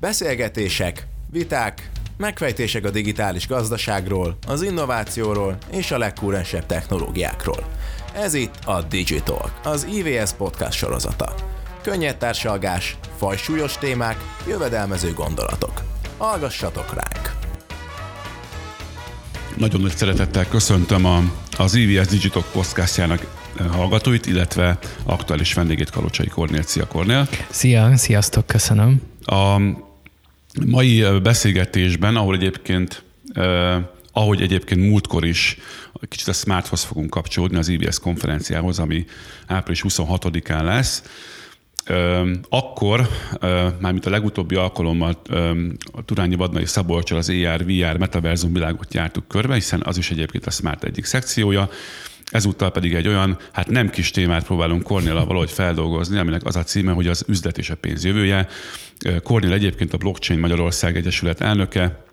Beszélgetések, viták, megfejtések a digitális gazdaságról, az innovációról és a legkúrensebb technológiákról. Ez itt a Digital, az IVS podcast sorozata. Könnyed társalgás, fajsúlyos témák, jövedelmező gondolatok. Hallgassatok ránk! Nagyon nagy szeretettel köszöntöm a, az IVS Digital podcastjának hallgatóit, illetve aktuális vendégét Kalocsai Kornél. Szia Kornél! Szia, sziasztok, köszönöm! A mai beszélgetésben, ahol egyébként ahogy egyébként múltkor is kicsit a Smarthoz fogunk kapcsolódni az IBS konferenciához, ami április 26-án lesz, akkor, mármint a legutóbbi alkalommal a Turányi Vadnai Szabolcsal az AR, VR, metaverzum világot jártuk körbe, hiszen az is egyébként a Smart egyik szekciója, Ezúttal pedig egy olyan, hát nem kis témát próbálunk Kornéla valahogy feldolgozni, aminek az a címe, hogy az üzlet és a pénz jövője. Kornél egyébként a Blockchain Magyarország Egyesület elnöke,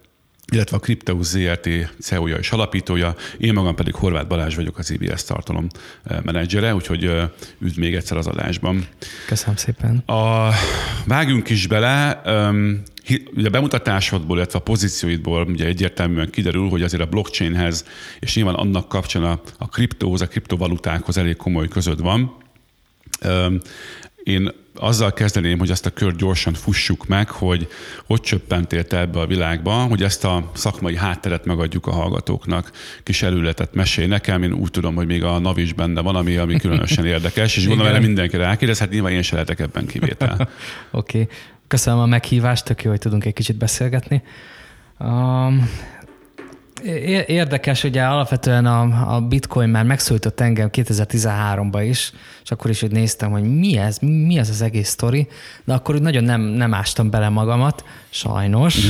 illetve a Crypteus ZRT CEO-ja és alapítója, én magam pedig Horváth Balázs vagyok, az IBS tartalom menedzsere, úgyhogy üdv még egyszer az adásban. Köszönöm szépen. A, vágjunk is bele, ugye a bemutatásodból, illetve a pozícióidból ugye egyértelműen kiderül, hogy azért a blockchainhez, és nyilván annak kapcsán a, a kriptóhoz, a kriptovalutákhoz elég komoly között van. Én azzal kezdeném, hogy ezt a kört gyorsan fussuk meg, hogy hogy csöppentél te ebbe a világba, hogy ezt a szakmai hátteret megadjuk a hallgatóknak. Kis előletet mesélj nekem, én úgy tudom, hogy még a NAV is benne van, ami, ami különösen érdekes, és gondolom, erre mindenki rákérdez, hát nyilván én se lehetek ebben kivétel. Oké, okay. Köszönöm a meghívást, tök jó, hogy tudunk egy kicsit beszélgetni. Um, Érdekes, ugye alapvetően a, a bitcoin már megszólított engem 2013-ban is, és akkor is hogy néztem, hogy mi ez, mi ez az egész sztori, de akkor úgy nagyon nem, nem ástam bele magamat, sajnos.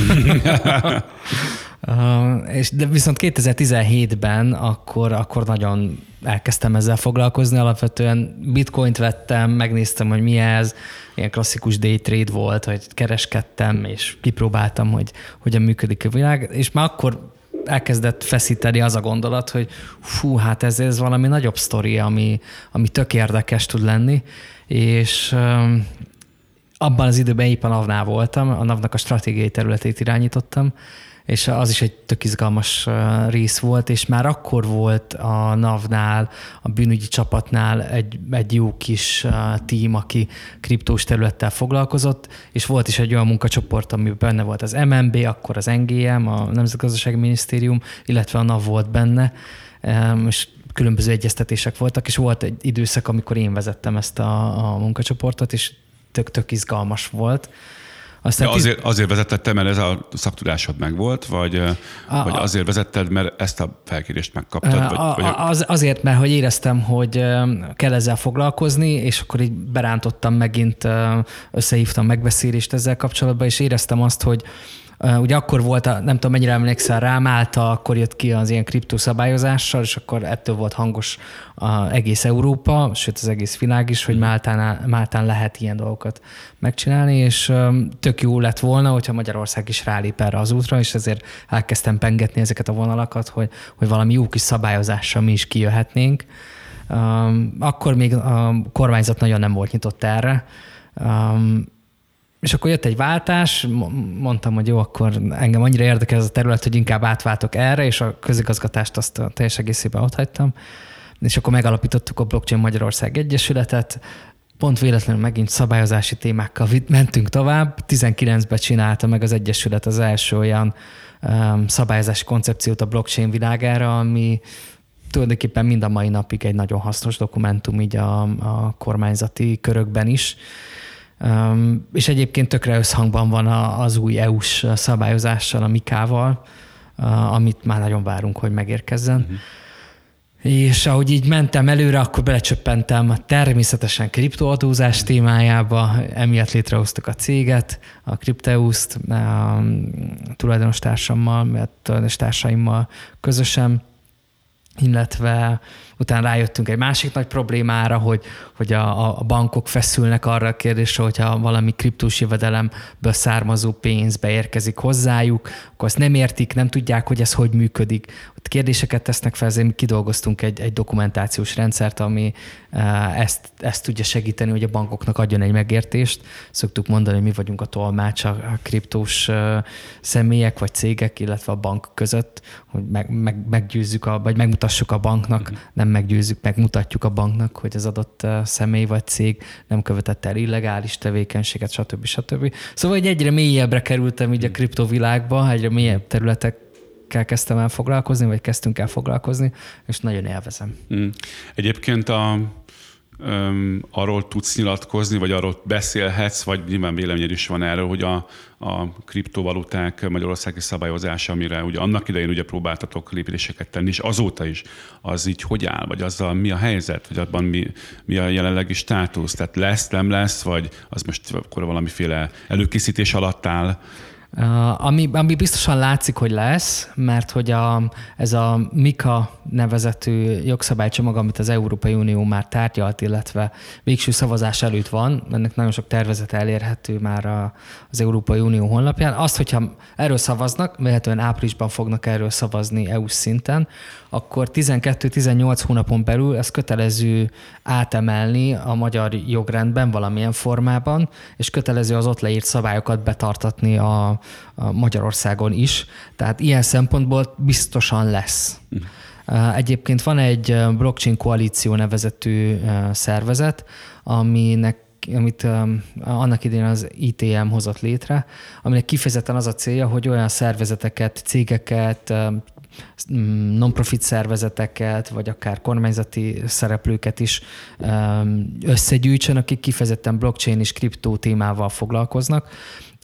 és de viszont 2017-ben akkor, akkor nagyon elkezdtem ezzel foglalkozni, alapvetően bitcoint vettem, megnéztem, hogy mi ez, ilyen klasszikus day trade volt, hogy kereskedtem, és kipróbáltam, hogy hogyan működik a világ, és már akkor elkezdett feszíteni az a gondolat, hogy fú, hát ez, ez valami nagyobb sztori, ami, ami tök érdekes tud lenni, és abban az időben éppen a NAV-nál voltam, a NAV-nak a stratégiai területét irányítottam, és az is egy tök izgalmas rész volt, és már akkor volt a NAV-nál, a bűnügyi csapatnál egy, egy jó kis tím, aki kriptós területtel foglalkozott, és volt is egy olyan munkacsoport, amiben benne volt az MNB, akkor az NGM, a Nemzetgazdasági Minisztérium, illetve a NAV volt benne, és különböző egyeztetések voltak, és volt egy időszak, amikor én vezettem ezt a, a munkacsoportot, és tök-tök izgalmas volt. Aztán De azért, azért vezetted, mert ez a szaktudásod megvolt, vagy, a, vagy azért vezetted, mert ezt a felkérést megkaptad? Vagy, a, vagy... Az, azért, mert hogy éreztem, hogy kell ezzel foglalkozni, és akkor így berántottam megint, összehívtam megbeszélést ezzel kapcsolatban, és éreztem azt, hogy Ugye akkor volt, a, nem tudom mennyire emlékszel rá, Málta akkor jött ki az ilyen kriptószabályozással, és akkor ettől volt hangos a egész Európa, sőt az egész világ is, hogy Máltán, Máltán lehet ilyen dolgokat megcsinálni, és tök jó lett volna, hogyha Magyarország is rálép erre az útra, és ezért elkezdtem pengetni ezeket a vonalakat, hogy, hogy valami jó kis szabályozással mi is kijöhetnénk. Akkor még a kormányzat nagyon nem volt nyitott erre, és akkor jött egy váltás, mondtam, hogy jó, akkor engem annyira érdekel ez a terület, hogy inkább átváltok erre, és a közigazgatást azt a teljes egészében ott hagytam. És akkor megalapítottuk a Blockchain Magyarország Egyesületet, pont véletlenül megint szabályozási témákkal mentünk tovább. 19-ben csinálta meg az Egyesület az első olyan um, szabályozási koncepciót a blockchain világára, ami tulajdonképpen mind a mai napig egy nagyon hasznos dokumentum így a, a kormányzati körökben is Um, és egyébként tökre összhangban van az új EU-s szabályozással, a Mikával, uh, amit már nagyon várunk, hogy megérkezzen. Uh-huh. És ahogy így mentem előre, akkor belecsöppentem természetesen kriptoadózás témájába, emiatt létrehoztuk a céget, a Crypteus-t, a tulajdonos társammal, tulajdonos társaimmal közösen, illetve utána rájöttünk egy másik nagy problémára, hogy, hogy a, a bankok feszülnek arra a kérdésre, hogyha valami kriptós jövedelemből származó pénz beérkezik hozzájuk, akkor azt nem értik, nem tudják, hogy ez hogy működik. Ott kérdéseket tesznek fel, ezért mi kidolgoztunk egy, egy dokumentációs rendszert, ami eh, ezt, ezt tudja segíteni, hogy a bankoknak adjon egy megértést. Szoktuk mondani, hogy mi vagyunk a tolmács a, a kriptós eh, személyek vagy cégek, illetve a bank között, hogy meg, meg, meggyőzzük, a, vagy megmutassuk a banknak, uh-huh. Nem meggyőzzük, megmutatjuk a banknak, hogy az adott eh, személy vagy cég nem követett el illegális tevékenységet, stb. stb. Szóval egy egyre mélyebbre kerültem így a kriptovilágba, egyre mélyebb területek kezdtem el foglalkozni, vagy kezdtünk el foglalkozni, és nagyon élvezem. Mm. Egyébként a, um, arról tudsz nyilatkozni, vagy arról beszélhetsz, vagy nyilván véleményed is van erről, hogy a, a kriptovaluták magyarországi szabályozása, amire ugye annak idején ugye próbáltatok lépéseket tenni, és azóta is az így hogy áll, vagy azzal mi a helyzet, vagy abban mi, mi a jelenlegi státusz, tehát lesz, nem lesz, vagy az most akkor valamiféle előkészítés alatt áll? Uh, ami, ami biztosan látszik, hogy lesz, mert hogy a, ez a MIKA nevezetű jogszabálycsomag, amit az Európai Unió már tárgyalt, illetve végső szavazás előtt van, ennek nagyon sok tervezet elérhető már a, az Európai Unió honlapján. Azt, hogyha erről szavaznak, vehetően áprilisban fognak erről szavazni EU szinten, akkor 12-18 hónapon belül ez kötelező átemelni a magyar jogrendben valamilyen formában, és kötelező az ott leírt szabályokat betartatni a, a Magyarországon is. Tehát ilyen szempontból biztosan lesz. Egyébként van egy blockchain koalíció nevezetű szervezet, aminek amit annak idén az ITM hozott létre, aminek kifejezetten az a célja, hogy olyan szervezeteket, cégeket, um, non-profit szervezeteket, vagy akár kormányzati szereplőket is összegyűjtsön, akik kifejezetten blockchain és kriptó témával foglalkoznak.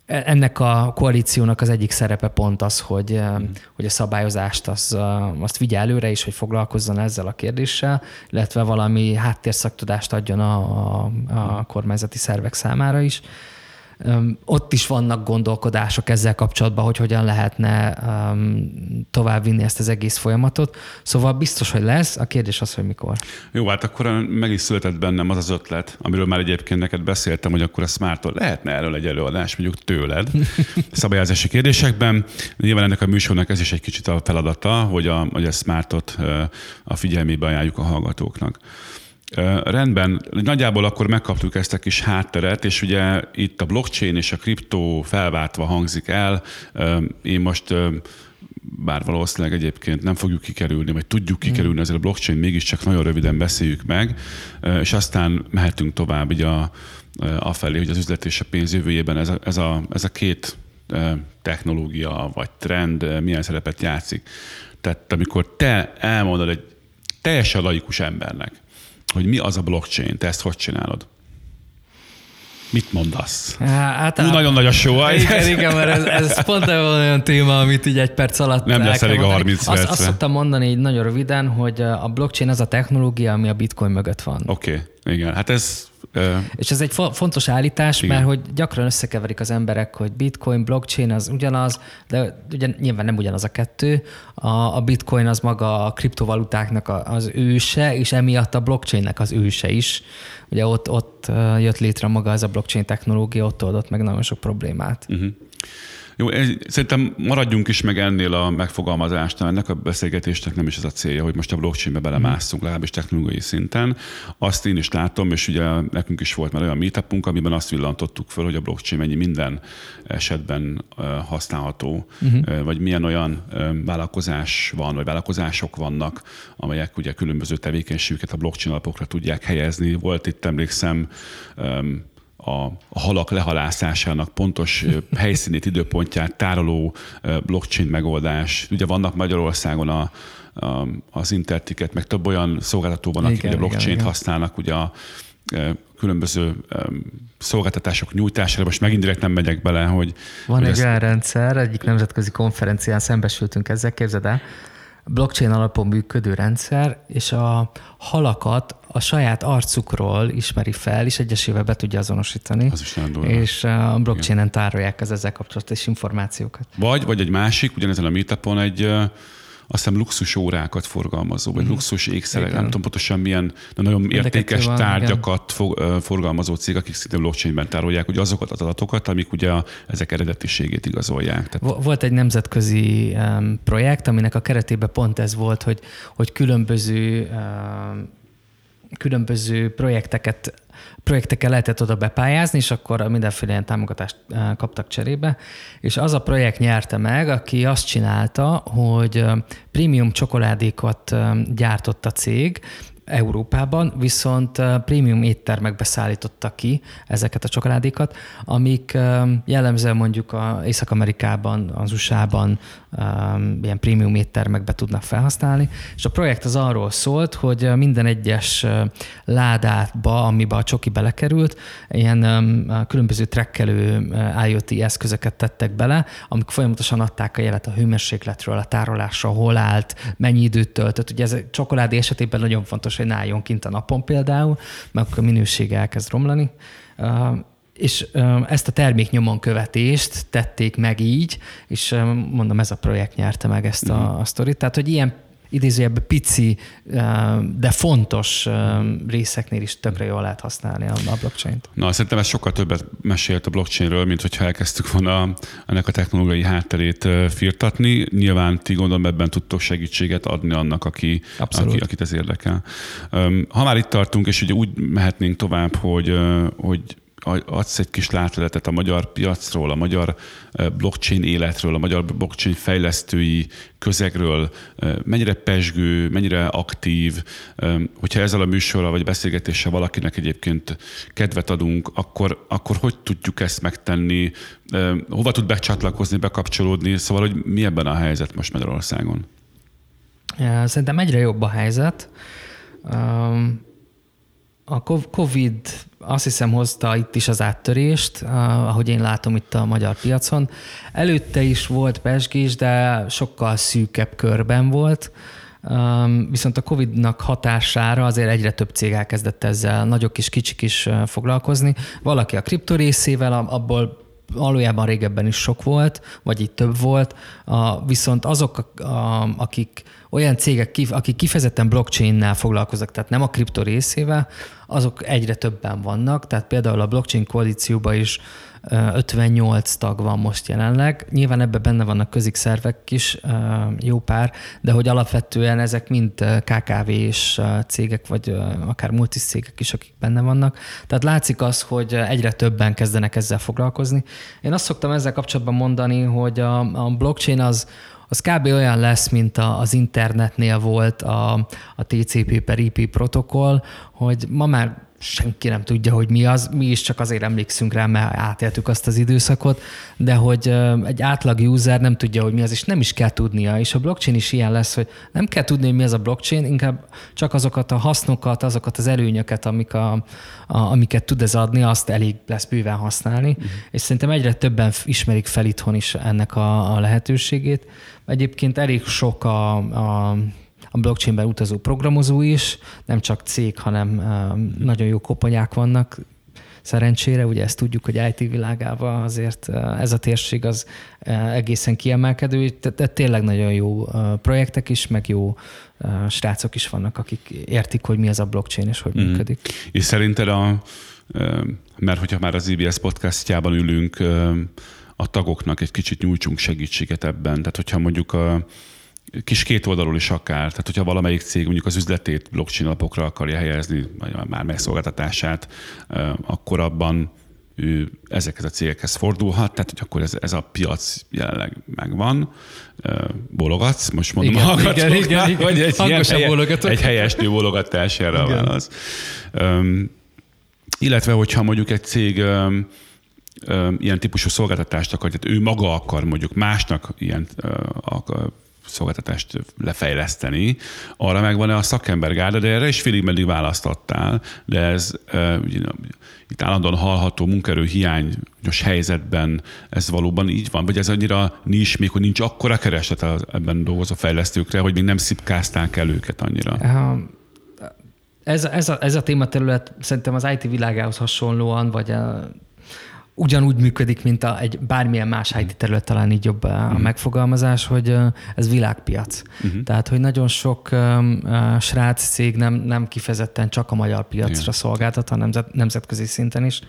Ennek a koalíciónak az egyik szerepe pont az, hogy, mm. hogy a szabályozást az, azt vigye előre, és hogy foglalkozzon ezzel a kérdéssel, illetve valami háttérszaktudást adjon a, a, a kormányzati szervek számára is ott is vannak gondolkodások ezzel kapcsolatban, hogy hogyan lehetne továbbvinni ezt az egész folyamatot. Szóval biztos, hogy lesz. A kérdés az, hogy mikor. Jó, hát akkor meg is született bennem az az ötlet, amiről már egyébként neked beszéltem, hogy akkor a smart lehetne erről egy előadás, mondjuk tőled, szabályozási kérdésekben. Nyilván ennek a műsornak ez is egy kicsit a feladata, hogy a, hogy a smartot a figyelmébe ajánljuk a hallgatóknak. Rendben, nagyjából akkor megkaptuk ezt a kis hátteret, és ugye itt a blockchain és a kriptó felváltva hangzik el. Én most bár valószínűleg egyébként nem fogjuk kikerülni, vagy tudjuk hmm. kikerülni ezzel a blockchain, mégiscsak nagyon röviden beszéljük meg, és aztán mehetünk tovább így a, a felé, hogy az üzlet és a pénz jövőjében ez a, ez a, ez a két technológia vagy trend milyen szerepet játszik. Tehát amikor te elmondod egy teljesen laikus embernek, hogy mi az a blockchain, te ezt hogy csinálod? Mit mondasz? Hát, Hú, nagyon nagy a show. Igen, igen, mert ez, ez pont olyan téma, amit így egy perc alatt Nem lesz elég a 30 percre. Azt, azt szoktam mondani így nagyon röviden, hogy a blockchain az a technológia, ami a bitcoin mögött van. Oké, okay. igen. Hát ez és ez egy fontos állítás, Igen. mert hogy gyakran összekeverik az emberek, hogy bitcoin, blockchain az ugyanaz, de ugye nyilván nem ugyanaz a kettő. A, a bitcoin az maga a kriptovalutáknak az őse, és emiatt a blockchainnek az őse is. Ugye ott, ott jött létre maga ez a blockchain technológia, ott oldott meg nagyon sok problémát. Uh-huh. Jó, szerintem maradjunk is meg ennél a megfogalmazásnál. Ennek a beszélgetésnek nem is ez a célja, hogy most a blockchainbe belemásszunk, legalábbis technológiai szinten. Azt én is látom, és ugye nekünk is volt már olyan meetupunk, amiben azt villantottuk föl, hogy a blockchain mennyi minden esetben használható, uh-huh. vagy milyen olyan vállalkozás van, vagy vállalkozások vannak, amelyek ugye különböző tevékenységüket a blockchain alapokra tudják helyezni. Volt itt, emlékszem, a, halak lehalászásának pontos helyszínét, időpontját tároló blockchain megoldás. Ugye vannak Magyarországon a, a, az Interticket, meg több olyan szolgáltató van, akik a blockchain-t használnak, ugye a különböző szolgáltatások nyújtására, most megint direkt nem megyek bele, hogy... Van hogy egy ezt... olyan rendszer, egyik nemzetközi konferencián szembesültünk ezzel, képzeld el, blockchain alapon működő rendszer, és a halakat a saját arcukról ismeri fel, és egyesével be tudja azonosítani. Az is nagyon És a blockchainen tárolják az ezzel kapcsolatos információkat. Vagy, vagy egy másik, ugyanezen a meetupon egy azt hiszem luxus órákat forgalmazó, vagy mm. luxus ékszerek, nem tudom pontosan milyen, de nagyon Mind értékes van, tárgyakat fog, forgalmazó cég, akik szinte blockchainben tárolják, ugye azokat az adatokat, amik ugye a, ezek eredetiségét igazolják. Tehát Vo- Volt egy nemzetközi um, projekt, aminek a keretében pont ez volt, hogy, hogy különböző um, különböző projekteket projektekkel lehetett oda bepályázni, és akkor mindenféle ilyen támogatást uh, kaptak cserébe. És az a projekt nyerte meg, aki azt csinálta, hogy uh, prémium csokoládékat um, gyártott a cég, Európában, viszont prémium éttermekbe szállította ki ezeket a csokoládékat, amik jellemzően mondjuk a Észak-Amerikában, az USA-ban ilyen prémium éttermekbe tudnak felhasználni, és a projekt az arról szólt, hogy minden egyes ládátba, amiben a csoki belekerült, ilyen különböző trekkelő IoT eszközöket tettek bele, amik folyamatosan adták a jelet a hőmérsékletről, a tárolásra, hol állt, mennyi időt töltött. Ugye ez a csokoládé esetében nagyon fontos, hogy álljon kint a napon például, mert akkor a minősége elkezd romlani. És ezt a terméknyomon követést tették meg így, és mondom, ez a projekt nyerte meg ezt a, a sztorit. Tehát, hogy ilyen idézőjelben pici, de fontos részeknél is tökre jól lehet használni a blockchain-t. Na, szerintem ez sokkal többet mesélt a blockchainről, mint hogyha elkezdtük volna ennek a technológiai hátterét firtatni. Nyilván ti gondolom ebben tudtok segítséget adni annak, aki, aki, akit ez érdekel. Ha már itt tartunk, és ugye úgy mehetnénk tovább, hogy, hogy adsz egy kis látleletet a magyar piacról, a magyar blockchain életről, a magyar blockchain fejlesztői közegről, mennyire pesgő, mennyire aktív, hogyha ezzel a műsorral vagy beszélgetéssel valakinek egyébként kedvet adunk, akkor, akkor hogy tudjuk ezt megtenni, hova tud becsatlakozni, bekapcsolódni, szóval, hogy mi ebben a helyzet most Magyarországon? Szerintem egyre jobb a helyzet. A COVID azt hiszem hozta itt is az áttörést, ahogy én látom itt a magyar piacon. Előtte is volt pesgés, de sokkal szűkebb körben volt. Viszont a Covid-nak hatására azért egyre több cég elkezdett ezzel, nagyok is, kicsik is foglalkozni. Valaki a kripto részével, abból valójában régebben is sok volt, vagy így több volt, viszont azok, akik olyan cégek, akik kifejezetten blockchain-nel foglalkoznak, tehát nem a kripto részével, azok egyre többen vannak, tehát például a blockchain koalícióban is 58 tag van most jelenleg. Nyilván ebben benne vannak közikszervek is, jó pár, de hogy alapvetően ezek mind KKV-s cégek, vagy akár multis cégek is, akik benne vannak. Tehát látszik az, hogy egyre többen kezdenek ezzel foglalkozni. Én azt szoktam ezzel kapcsolatban mondani, hogy a, a blockchain az, az kb. olyan lesz, mint az internetnél volt a, a TCP per IP protokoll, hogy ma már senki nem tudja, hogy mi az, mi is csak azért emlékszünk rá, mert átéltük azt az időszakot, de hogy egy átlag user nem tudja, hogy mi az, és nem is kell tudnia, és a blockchain is ilyen lesz, hogy nem kell tudni, hogy mi az a blockchain, inkább csak azokat a hasznokat, azokat az előnyöket, amik a, a, amiket tud ez adni, azt elég lesz bőven használni, uh-huh. és szerintem egyre többen ismerik fel itthon is ennek a, a lehetőségét. Egyébként elég sok a, a a blockchainben utazó programozó is, nem csak cég, hanem nagyon jó koponyák vannak, szerencsére, ugye ezt tudjuk, hogy IT világában azért ez a térség az egészen kiemelkedő, tehát tényleg nagyon jó projektek is, meg jó srácok is vannak, akik értik, hogy mi az a blockchain és hogy mm. működik. És szerinted a, mert hogyha már az IBS podcastjában ülünk, a tagoknak egy kicsit nyújtsunk segítséget ebben. Tehát hogyha mondjuk a, kis két oldalról is akár. Tehát, hogyha valamelyik cég mondjuk az üzletét blockchain alapokra akarja helyezni, vagy már megszolgáltatását, akkor abban ő ezekhez a cégekhez fordulhat, tehát hogy akkor ez, ez a piac jelenleg megvan. Bologatsz, most mondom igen, a igen, igen, igen, hogy egy, ilyen helye, egy helyes bologatás erre a válasz. Um, illetve, hogyha mondjuk egy cég um, um, ilyen típusú szolgáltatást akar, tehát ő maga akar mondjuk másnak ilyen uh, szolgáltatást lefejleszteni, arra megvan-e a szakembergárda, de erre is félig meddig választottál, de ez itt állandóan hallható munkerő hiányos helyzetben ez valóban így van? Vagy ez annyira nincs még, hogy nincs akkora kereset ebben dolgozó fejlesztőkre, hogy még nem szipkázták el őket annyira? Ez, ez, a, ez a tématerület szerintem az IT világához hasonlóan, vagy a, ugyanúgy működik, mint a, egy bármilyen más IT terület, talán így jobb a uh-huh. megfogalmazás, hogy ez világpiac. Uh-huh. Tehát, hogy nagyon sok um, srác cég nem, nem kifejezetten csak a magyar piacra Igen. szolgáltat, hanem nemzet, nemzetközi szinten is.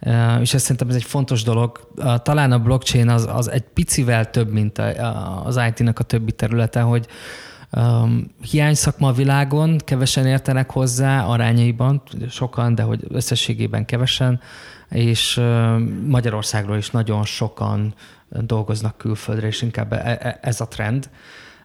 Uh, és ezt szerintem ez egy fontos dolog. Uh, talán a blockchain az, az egy picivel több, mint a, az IT-nak a többi területe, hogy Um, hiány szakma a világon, kevesen értenek hozzá arányaiban, sokan, de hogy összességében kevesen, és Magyarországról is nagyon sokan dolgoznak külföldre, és inkább e, e, ez a trend.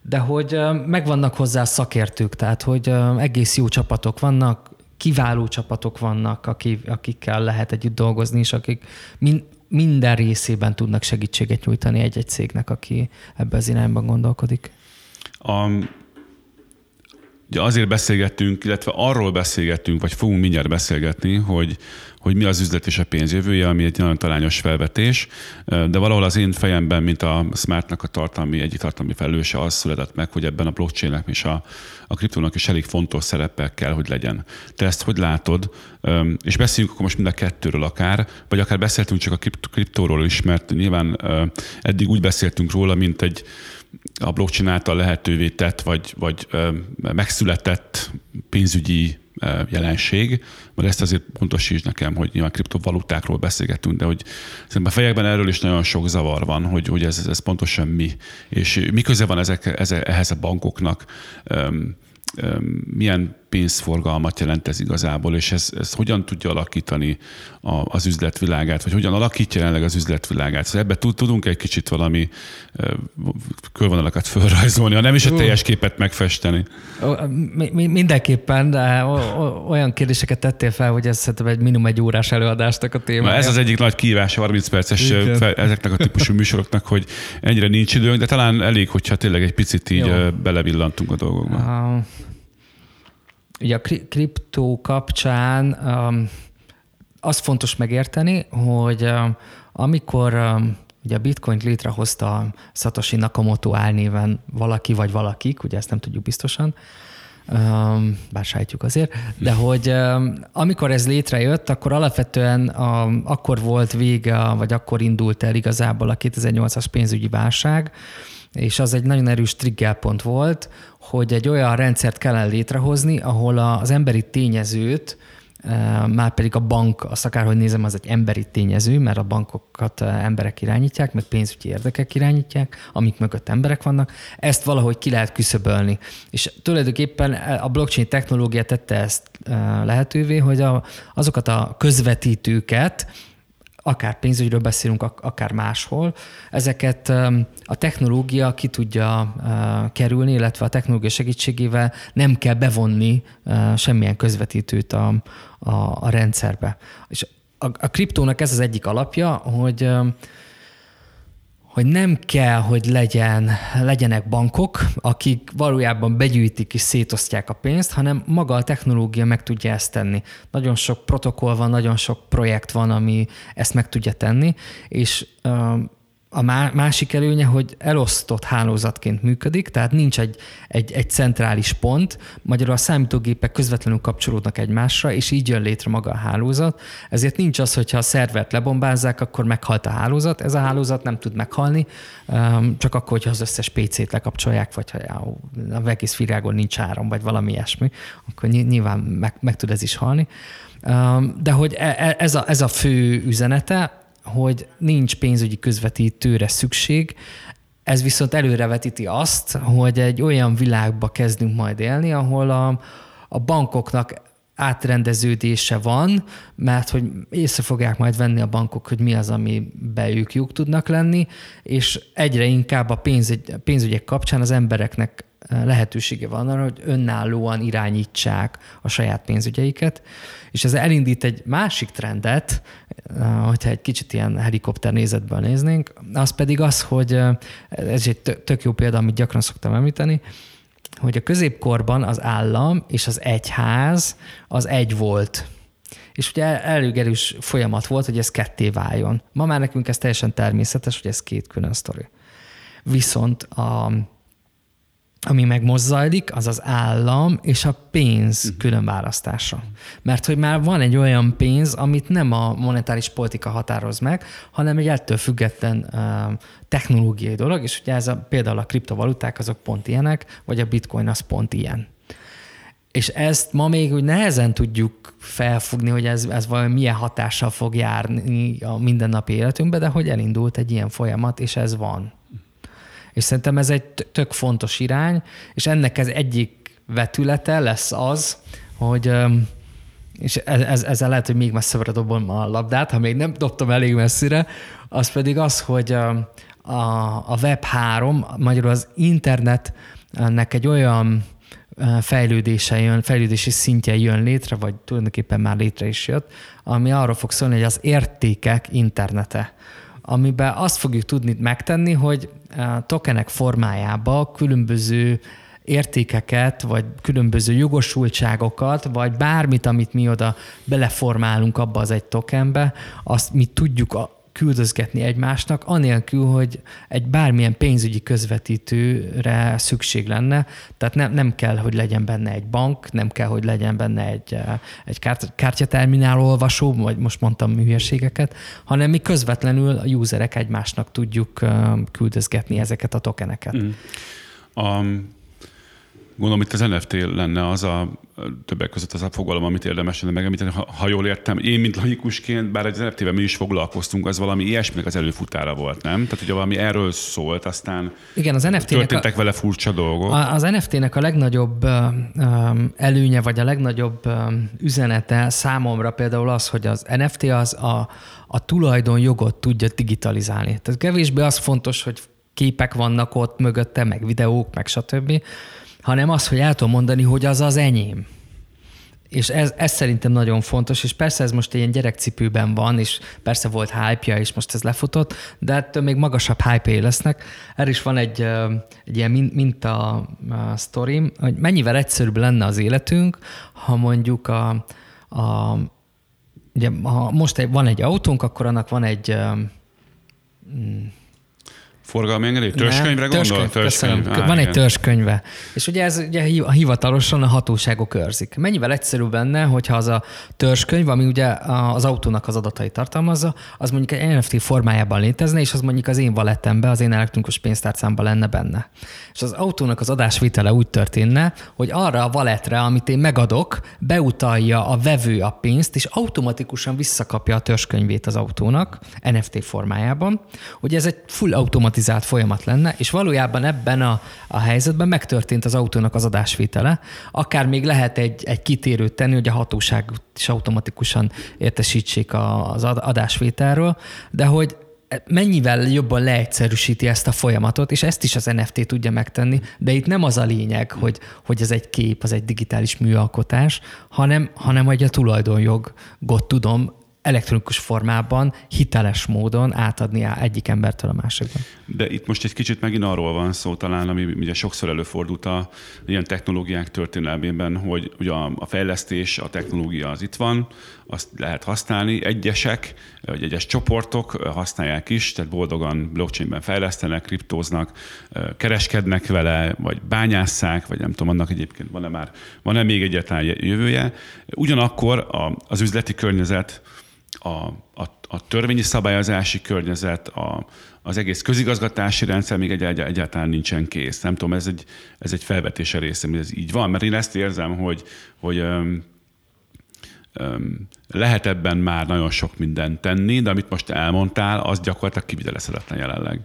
De hogy megvannak hozzá szakértők, tehát hogy egész jó csapatok vannak, kiváló csapatok vannak, akik, akikkel lehet együtt dolgozni, és akik min, minden részében tudnak segítséget nyújtani egy-egy cégnek, aki ebbe az irányban gondolkodik. A, ugye azért beszélgettünk, illetve arról beszélgettünk, vagy fogunk mindjárt beszélgetni, hogy, hogy mi az üzlet és a pénzjövője, ami egy nagyon talányos felvetés, de valahol az én fejemben, mint a Smartnak a tartalmi, egyik tartalmi felelőse az született meg, hogy ebben a blockchainnek és a, a kriptónak is elég fontos szerepe kell, hogy legyen. Te ezt hogy látod? És beszéljünk akkor most mind a kettőről akár, vagy akár beszéltünk csak a kriptóról is, mert nyilván eddig úgy beszéltünk róla, mint egy a blockchain által lehetővé tett, vagy, vagy megszületett pénzügyi jelenség, mert ezt azért pontosíts nekem, hogy nyilván kriptovalutákról beszélgetünk, de hogy szerintem a fejekben erről is nagyon sok zavar van, hogy, hogy ez, ez pontosan mi, és mi köze van ezek, ehhez a bankoknak, milyen pénzforgalmat jelent ez igazából, és ez, ez hogyan tudja alakítani a, az üzletvilágát, vagy hogyan alakítja jelenleg az üzletvilágát. Szóval ebbe tudunk egy kicsit valami körvonalakat fölrajzolni, ha nem is a teljes képet megfesteni. Mindenképpen, de olyan kérdéseket tettél fel, hogy ez szerintem egy minimum egy órás előadásnak a téma. Ez az egyik nagy kívás 30 perces fel, ezeknek a típusú műsoroknak, hogy ennyire nincs időnk, de talán elég, hogyha tényleg egy picit így Jó. belevillantunk a dolgokba. Uh, ugye a kriptó kapcsán um, az fontos megérteni, hogy um, amikor um, ugye a bitcoint létrehozta Satoshi Nakamoto álnéven valaki vagy valakik, ugye ezt nem tudjuk biztosan, um, bár sejtjük azért, de hogy um, amikor ez létrejött, akkor alapvetően um, akkor volt vége, vagy akkor indult el igazából a 2008-as pénzügyi válság, és az egy nagyon erős triggerpont volt, hogy egy olyan rendszert kellene létrehozni, ahol az emberi tényezőt, e, már pedig a bank, azt akárhogy nézem, az egy emberi tényező, mert a bankokat e, emberek irányítják, meg pénzügyi érdekek irányítják, amik mögött emberek vannak, ezt valahogy ki lehet küszöbölni. És tulajdonképpen a blockchain technológia tette ezt lehetővé, hogy azokat a közvetítőket, akár pénzügyről beszélünk, akár máshol, ezeket a technológia ki tudja kerülni, illetve a technológia segítségével nem kell bevonni semmilyen közvetítőt a, a, a rendszerbe. És a, a kriptónak ez az egyik alapja, hogy hogy nem kell, hogy legyen, legyenek bankok, akik valójában begyűjtik és szétosztják a pénzt, hanem maga a technológia meg tudja ezt tenni. Nagyon sok protokoll van, nagyon sok projekt van, ami ezt meg tudja tenni, és a másik előnye, hogy elosztott hálózatként működik, tehát nincs egy, egy, egy centrális pont, magyarul a számítógépek közvetlenül kapcsolódnak egymásra, és így jön létre maga a hálózat. Ezért nincs az, hogyha a szervert lebombázzák, akkor meghalt a hálózat. Ez a hálózat nem tud meghalni, csak akkor, hogyha az összes PC-t lekapcsolják, vagy ha a egész virágon nincs áram, vagy valami ilyesmi, akkor nyilván meg, meg tud ez is halni. De hogy e, e, ez a, ez a fő üzenete, hogy nincs pénzügyi közvetítőre szükség, ez viszont előrevetíti azt, hogy egy olyan világba kezdünk majd élni, ahol a, a bankoknak átrendeződése van, mert hogy észre fogják majd venni a bankok, hogy mi az, amiben ők jók tudnak lenni, és egyre inkább a pénzügy, pénzügyek kapcsán az embereknek lehetősége van arra, hogy önállóan irányítsák a saját pénzügyeiket, és ez elindít egy másik trendet, hogyha egy kicsit ilyen helikopter nézetből néznénk, az pedig az, hogy ez egy tök jó példa, amit gyakran szoktam említeni, hogy a középkorban az állam és az egyház az egy volt. És ugye elég erős folyamat volt, hogy ez ketté váljon. Ma már nekünk ez teljesen természetes, hogy ez két külön sztori. Viszont a, ami meg most zajlik, az az állam és a pénz mhm. különválasztása. Mert hogy már van egy olyan pénz, amit nem a monetáris politika határoz meg, hanem egy ettől független technológiai dolog, és ugye ez a, például a kriptovaluták azok pont ilyenek, vagy a bitcoin az pont ilyen. És ezt ma még úgy nehezen tudjuk felfogni, hogy ez, ez valami milyen hatással fog járni a mindennapi életünkbe, de hogy elindult egy ilyen folyamat, és ez van. És szerintem ez egy tök fontos irány, és ennek ez egyik vetülete lesz az, hogy és ez, ezzel lehet, hogy még messzebbre dobom a labdát, ha még nem dobtam elég messzire, az pedig az, hogy a, a Web3, magyarul az internetnek egy olyan fejlődése jön, fejlődési szintje jön létre, vagy tulajdonképpen már létre is jött, ami arról fog szólni, hogy az értékek internete amiben azt fogjuk tudni megtenni, hogy a tokenek formájába különböző értékeket, vagy különböző jogosultságokat, vagy bármit, amit mi oda beleformálunk abba az egy tokenbe, azt mi tudjuk küldözgetni egymásnak, anélkül, hogy egy bármilyen pénzügyi közvetítőre szükség lenne. Tehát nem, nem kell, hogy legyen benne egy bank, nem kell, hogy legyen benne egy, eh, egy kárt, kártyaterminál olvasó, vagy most mondtam hülyeségeket, hanem mi közvetlenül a userek egymásnak tudjuk eh, küldözgetni ezeket a tokeneket. Mm. Um, Gondolom itt az NFT lenne az a többek között az a fogalom, amit érdemes lenne megemlíteni, ha, ha jól értem. Én, mint laikusként, bár az NFT-vel mi is foglalkoztunk, az valami ilyesminek az előfutára volt, nem? Tehát ugye valami erről szólt, aztán Igen, az NFT történtek a, vele furcsa dolgok. Az NFT-nek a legnagyobb um, előnye, vagy a legnagyobb um, üzenete számomra például az, hogy az NFT az a, a tulajdonjogot tudja digitalizálni. Tehát kevésbé az fontos, hogy képek vannak ott mögötte, meg videók, meg stb., hanem az, hogy el tudom mondani, hogy az az enyém. És ez, ez szerintem nagyon fontos, és persze ez most ilyen gyerekcipőben van, és persze volt hype-ja, és most ez lefutott, de ettől még magasabb hype lesznek. Erre is van egy, egy ilyen minta sztorim, hogy mennyivel egyszerűbb lenne az életünk, ha mondjuk a, a ugye, ha most van egy autónk, akkor annak van egy Forgalmi engedély? Törzskönyvre gondol? Törzskönyv. Á, Van egy törzskönyve. És ugye ez ugye hivatalosan a hatóságok őrzik. Mennyivel egyszerűbb lenne, hogyha az a törzskönyv, ami ugye az autónak az adatait tartalmazza, az mondjuk egy NFT formájában létezne, és az mondjuk az én valettembe, az én elektronikus pénztárcámban lenne benne. És az autónak az adásvitele úgy történne, hogy arra a valetre, amit én megadok, beutalja a vevő a pénzt, és automatikusan visszakapja a törzskönyvét az autónak NFT formájában. Ugye ez egy full automatikus automatizált folyamat lenne, és valójában ebben a, a helyzetben megtörtént az autónak az adásvétele. Akár még lehet egy, egy kitérőt tenni, hogy a hatóság is automatikusan értesítsék az adásvételről, de hogy mennyivel jobban leegyszerűsíti ezt a folyamatot, és ezt is az NFT tudja megtenni, de itt nem az a lényeg, hogy, hogy ez egy kép, az egy digitális műalkotás, hanem, hanem hogy a tulajdonjogot tudom elektronikus formában, hiteles módon átadni egyik embertől a másikban. De itt most egy kicsit megint arról van szó talán, ami ugye sokszor előfordult a ilyen technológiák történelmében, hogy ugye a, fejlesztés, a technológia az itt van, azt lehet használni. Egyesek, vagy egyes csoportok használják is, tehát boldogan blockchainben fejlesztenek, kriptóznak, kereskednek vele, vagy bányásszák, vagy nem tudom, annak egyébként van-e már, van-e még egyetlen jövője. Ugyanakkor az üzleti környezet, a, a, a törvényi szabályozási környezet, a, az egész közigazgatási rendszer még egy, egy, egyáltalán nincsen kész. Nem tudom, ez egy, ez egy felvetése részem, hogy ez így van, mert én ezt érzem, hogy, hogy öm, öm, lehet ebben már nagyon sok mindent tenni, de amit most elmondtál, az gyakorlatilag kivitelezhetetlen jelenleg.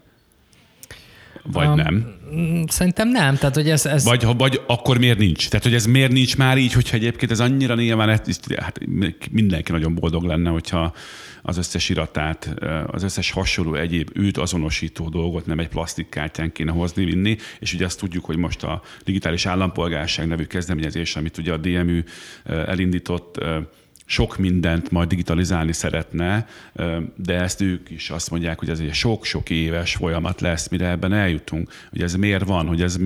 Vagy um, nem? Szerintem nem. Tehát, hogy ez, ez... Vagy, vagy akkor miért nincs? Tehát, hogy ez miért nincs már így, hogyha egyébként ez annyira nyilván, hát mindenki nagyon boldog lenne, hogyha az összes iratát, az összes hasonló egyéb őt azonosító dolgot nem egy plastikkártyán kéne hozni, vinni, és ugye azt tudjuk, hogy most a digitális állampolgárság nevű kezdeményezés, amit ugye a DMU elindított, sok mindent majd digitalizálni szeretne, de ezt ők is azt mondják, hogy ez egy sok-sok éves folyamat lesz, mire ebben eljutunk. Hogy ez miért van, hogy ez...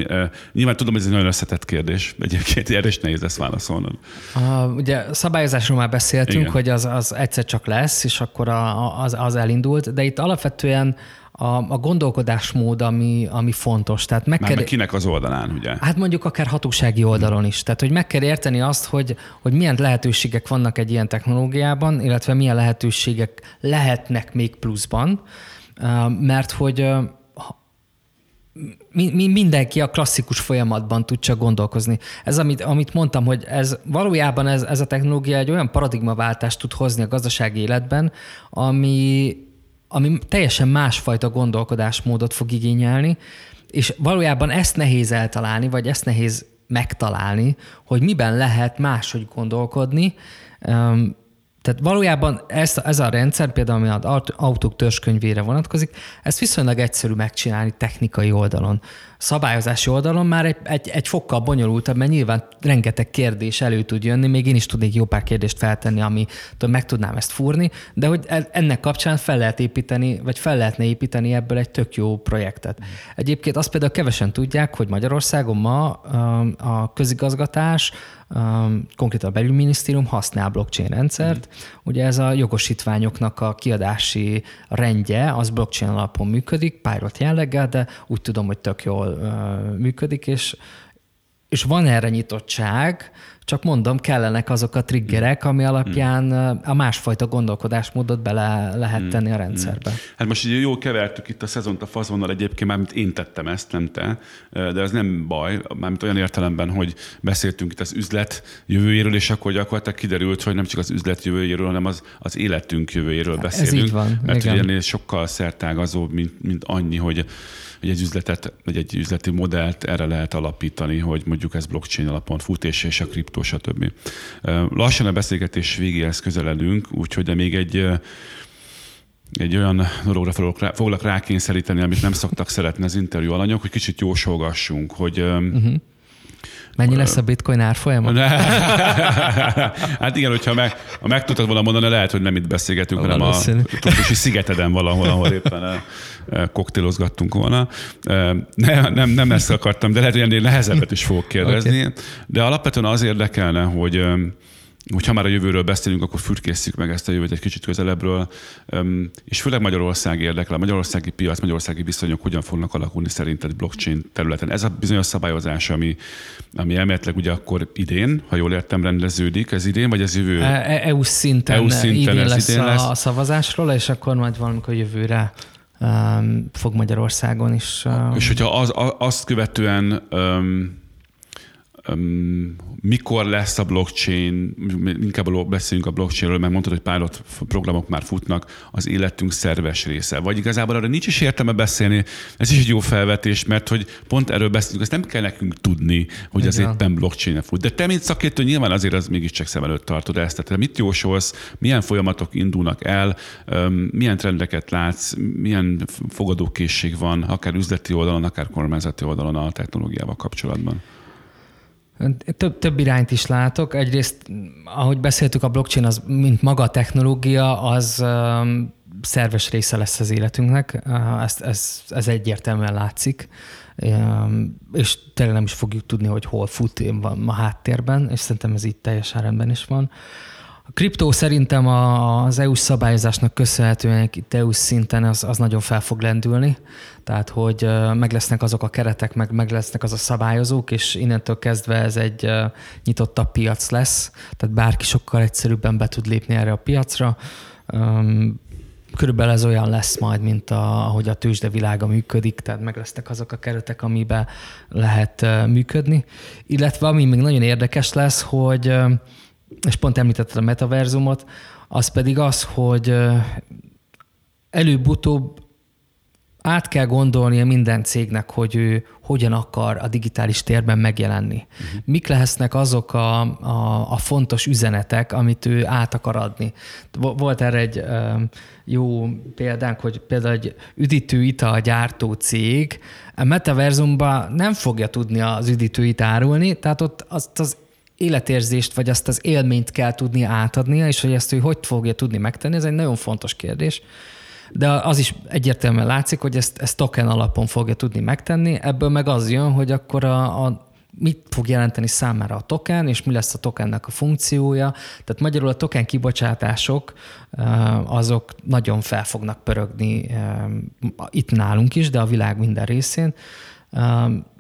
Nyilván tudom, hogy ez egy nagyon összetett kérdés, egyébként erre is nehéz ezt válaszolnod. Uh, ugye szabályozásról már beszéltünk, Igen. hogy az, az egyszer csak lesz, és akkor a, az, az elindult, de itt alapvetően a, a gondolkodásmód, ami, ami fontos. Tehát meg Már kell, meg kinek az oldalán, ugye? Hát mondjuk akár hatósági oldalon is. Tehát, hogy meg kell érteni azt, hogy, hogy milyen lehetőségek vannak egy ilyen technológiában, illetve milyen lehetőségek lehetnek még pluszban, mert hogy mi, mi, mindenki a klasszikus folyamatban tud csak gondolkozni. Ez, amit, amit mondtam, hogy ez valójában ez, ez a technológia egy olyan paradigmaváltást tud hozni a gazdasági életben, ami, ami teljesen másfajta gondolkodásmódot fog igényelni, és valójában ezt nehéz eltalálni, vagy ezt nehéz megtalálni, hogy miben lehet máshogy gondolkodni, tehát valójában ez, ez a rendszer, például ami az autók törzskönyvére vonatkozik, ezt viszonylag egyszerű megcsinálni technikai oldalon. Szabályozási oldalon már egy, egy, egy fokkal bonyolultabb, mert nyilván rengeteg kérdés elő tud jönni, még én is tudnék jó pár kérdést feltenni, ami meg tudnám ezt fúrni, de hogy e, ennek kapcsán fel lehet építeni, vagy fel lehetne építeni ebből egy tök jó projektet. Egyébként azt például kevesen tudják, hogy Magyarországon ma a közigazgatás konkrétan a belügyminisztérium használ blockchain rendszert. Ugye ez a jogosítványoknak a kiadási rendje, az blockchain alapon működik, pilot jelleggel, de úgy tudom, hogy tök jól működik, és és van erre nyitottság, csak mondom, kellenek azok a triggerek, ami alapján a másfajta gondolkodásmódot bele lehet hmm. tenni a rendszerbe. Hát most így jó kevertük itt a szezont a fazonnal egyébként, mármint én tettem ezt, nem te, de ez nem baj, mármint olyan értelemben, hogy beszéltünk itt az üzlet jövőjéről, és akkor gyakorlatilag kiderült, hogy nem csak az üzlet jövőjéről, hanem az, az életünk jövőjéről beszélünk. Ez így van. Mert igen. ugye ennél sokkal szertágazóbb, mint, mint annyi, hogy hogy egy üzletet, vagy egy üzleti modellt erre lehet alapítani, hogy mondjuk ez blockchain alapon fut, és, és a kriptó, stb. Lassan a beszélgetés végéhez közeledünk, úgyhogy de még egy egy olyan dologra foglak rákényszeríteni, amit nem szoktak szeretni az interjú alanyok, hogy kicsit jósolgassunk, hogy uh-huh Mennyi lesz a bitcoin árfolyama? hát igen, hogyha meg, ha meg tudtad volna mondani, lehet, hogy nem itt beszélgetünk, hanem a trópusi szigeteden valahol, ahol éppen eh, eh, koktélozgattunk volna. Eh, nem, nem, nem ezt akartam, de lehet, hogy ennél nehezebbet is fogok kérdezni. Okay. De alapvetően az érdekelne, hogy hogyha már a jövőről beszélünk, akkor fürkészjük meg ezt a jövőt egy kicsit közelebbről, és főleg Magyarország érdekel, a magyarországi piac, magyarországi viszonyok hogyan fognak alakulni szerinted blockchain területen. Ez a bizonyos szabályozás, ami, ami elméletileg ugye akkor idén, ha jól értem, rendeződik, ez idén, vagy ez jövő? E, e, EU szinten, EU szinten idén ez lesz, idén lesz a szavazásról, és akkor majd valamikor jövőre um, fog Magyarországon is. Um... És hogyha az, azt követően um, mikor lesz a blockchain, inkább beszéljünk a blockchainről, mert mondtad, hogy pilot programok már futnak, az életünk szerves része. Vagy igazából arra nincs is értelme beszélni, ez is egy jó felvetés, mert hogy pont erről beszélünk, ezt nem kell nekünk tudni, hogy Igen. az éppen blockchain fut. De te, mint szakértő, nyilván azért az mégiscsak szem előtt tartod ezt. Tehát mit jósolsz, milyen folyamatok indulnak el, milyen trendeket látsz, milyen fogadókészség van, akár üzleti oldalon, akár kormányzati oldalon a technológiával kapcsolatban? Több, több irányt is látok. Egyrészt, ahogy beszéltük, a blockchain az, mint maga a technológia, az um, szerves része lesz az életünknek. Uh, ez, ez, ez egyértelműen látszik. Um, és tényleg nem is fogjuk tudni, hogy hol fut van a háttérben, és szerintem ez így teljesen rendben is van. A kriptó szerintem az EU-s szabályozásnak köszönhetően itt EU szinten az, az nagyon fel fog lendülni, tehát hogy meg lesznek azok a keretek, meg, meg lesznek az a szabályozók, és innentől kezdve ez egy nyitottabb piac lesz, tehát bárki sokkal egyszerűbben be tud lépni erre a piacra. Körülbelül ez olyan lesz majd, mint a, ahogy a tőzsde világa működik, tehát meg lesznek azok a keretek, amiben lehet működni. Illetve ami még nagyon érdekes lesz, hogy és pont említetted a metaverzumot, az pedig az, hogy előbb-utóbb át kell gondolnia minden cégnek, hogy ő hogyan akar a digitális térben megjelenni. Uh-huh. Mik lesznek azok a, a, a fontos üzenetek, amit ő át akar adni. Volt erre egy jó példánk, hogy például egy üdítő gyártó cég a metaverzumban nem fogja tudni az üdítőit árulni, tehát ott azt az életérzést, vagy azt az élményt kell tudni átadnia, és hogy ezt ő hogy fogja tudni megtenni, ez egy nagyon fontos kérdés. De az is egyértelműen látszik, hogy ezt, ezt token alapon fogja tudni megtenni, ebből meg az jön, hogy akkor a, a mit fog jelenteni számára a token, és mi lesz a tokennek a funkciója. Tehát magyarul a token kibocsátások azok nagyon fel fognak pörögni itt nálunk is, de a világ minden részén.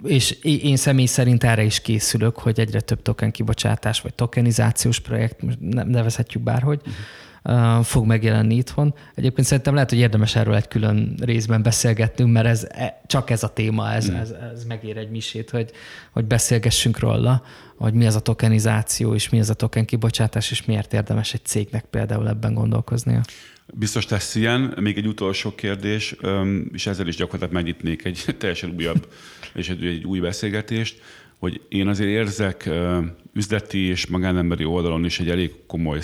És én személy szerint erre is készülök, hogy egyre több token kibocsátás, vagy tokenizációs projekt, nevezhetjük bárhogy, uh-huh fog megjelenni itthon. Egyébként szerintem lehet, hogy érdemes erről egy külön részben beszélgetnünk, mert ez, e, csak ez a téma, ez, mm. ez, ez megér egy misét, hogy, hogy beszélgessünk róla, hogy mi az a tokenizáció, és mi az a token kibocsátás, és miért érdemes egy cégnek például ebben gondolkoznia. Biztos lesz ilyen. Még egy utolsó kérdés, és ezzel is gyakorlatilag megnyitnék egy teljesen újabb és egy, egy új beszélgetést hogy én azért érzek üzleti és magánemberi oldalon is egy elég komoly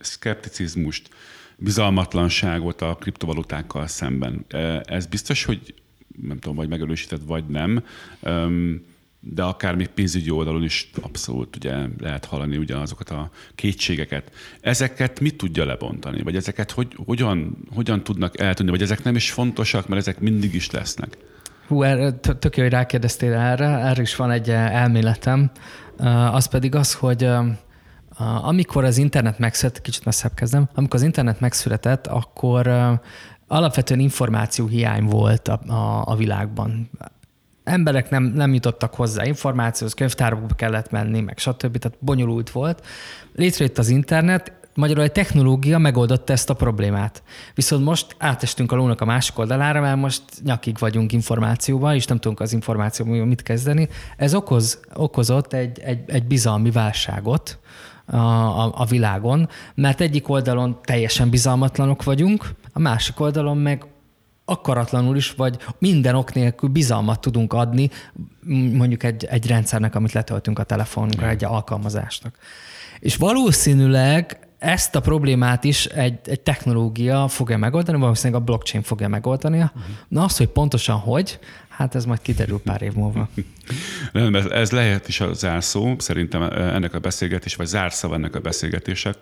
szkepticizmust, bizalmatlanságot a kriptovalutákkal szemben. Ez biztos, hogy nem tudom, vagy megerősített, vagy nem, de akár még pénzügyi oldalon is abszolút ugye lehet hallani ugyanazokat a kétségeket. Ezeket mit tudja lebontani? Vagy ezeket hogy, hogyan, hogyan tudnak eltudni? Vagy ezek nem is fontosak, mert ezek mindig is lesznek? Hú, tök jó, hogy rákérdeztél erre. Erre is van egy eh, elméletem. Eh, az pedig az, hogy eh, amikor az internet megszületett, kicsit messzebb kezdem, amikor az internet megszületett, akkor alapvetően információ hiány volt a, a, a világban. Emberek nem, nem jutottak hozzá információhoz, könyvtárokba kellett menni, meg stb. Tehát bonyolult volt. Létrejött az internet, Magyarul egy technológia megoldotta ezt a problémát. Viszont most átestünk a lónak a másik oldalára, mert most nyakig vagyunk információval, és nem tudunk az információval mit kezdeni. Ez okoz, okozott egy, egy, egy bizalmi válságot a, a, a világon, mert egyik oldalon teljesen bizalmatlanok vagyunk, a másik oldalon meg akaratlanul is, vagy minden ok nélkül bizalmat tudunk adni mondjuk egy, egy rendszernek, amit letöltünk a telefonunkra, egy alkalmazásnak. És valószínűleg ezt a problémát is egy, egy technológia fogja megoldani, valószínűleg a blockchain fogja megoldani. Uh-huh. Na az, hogy pontosan hogy, hát ez majd kiderül pár év múlva. Nem, ez lehet is a zárszó, szerintem ennek a beszélgetés, vagy zárszava ennek a beszélgetések.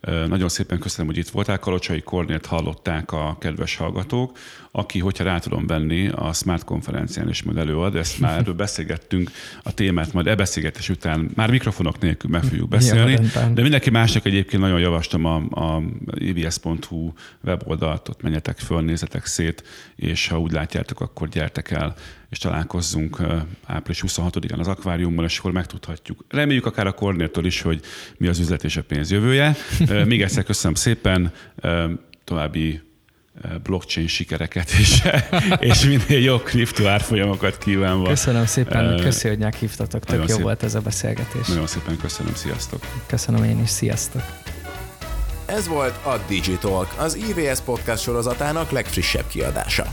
Nagyon szépen köszönöm, hogy itt voltál. Kalocsai Kornélt hallották a kedves hallgatók, aki, hogyha rá tudom venni, a Smart konferencián is majd előad. Ezt már erről beszélgettünk, a témát majd e beszélgetés után már mikrofonok nélkül meg fogjuk beszélni. De mindenki másnak egyébként nagyon javaslom a, a ivs.hu weboldalt, ott menjetek föl, nézzetek szét, és ha úgy látjátok, akkor gyertek el és találkozzunk április 26-án az akváriumban, és akkor megtudhatjuk. Reméljük akár a Kornértől is, hogy mi az üzlet és a pénz jövője. Még egyszer köszönöm szépen, további blockchain sikereket és, és minél jobb kripto árfolyamokat kívánva. Köszönöm szépen, köszi, hogy meghívtatok, tök jó szép, volt ez a beszélgetés. Nagyon szépen köszönöm, sziasztok. Köszönöm én is, sziasztok. Ez volt a Digitalk, az IVS podcast sorozatának legfrissebb kiadása.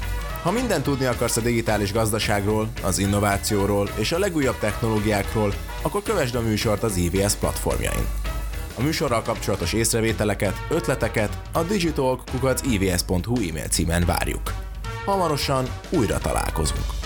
Ha mindent tudni akarsz a digitális gazdaságról, az innovációról és a legújabb technológiákról, akkor kövesd a műsort az IVS platformjain. A műsorral kapcsolatos észrevételeket, ötleteket a digitalk.ivs.hu e-mail címen várjuk. Hamarosan újra találkozunk.